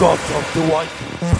Wotan, god of the Vikings.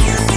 you.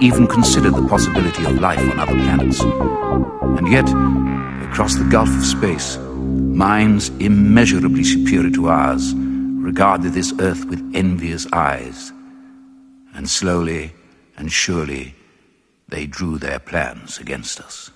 Even considered the possibility of life on other planets. And yet, across the gulf of space, minds immeasurably superior to ours regarded this earth with envious eyes. And slowly and surely, they drew their plans against us.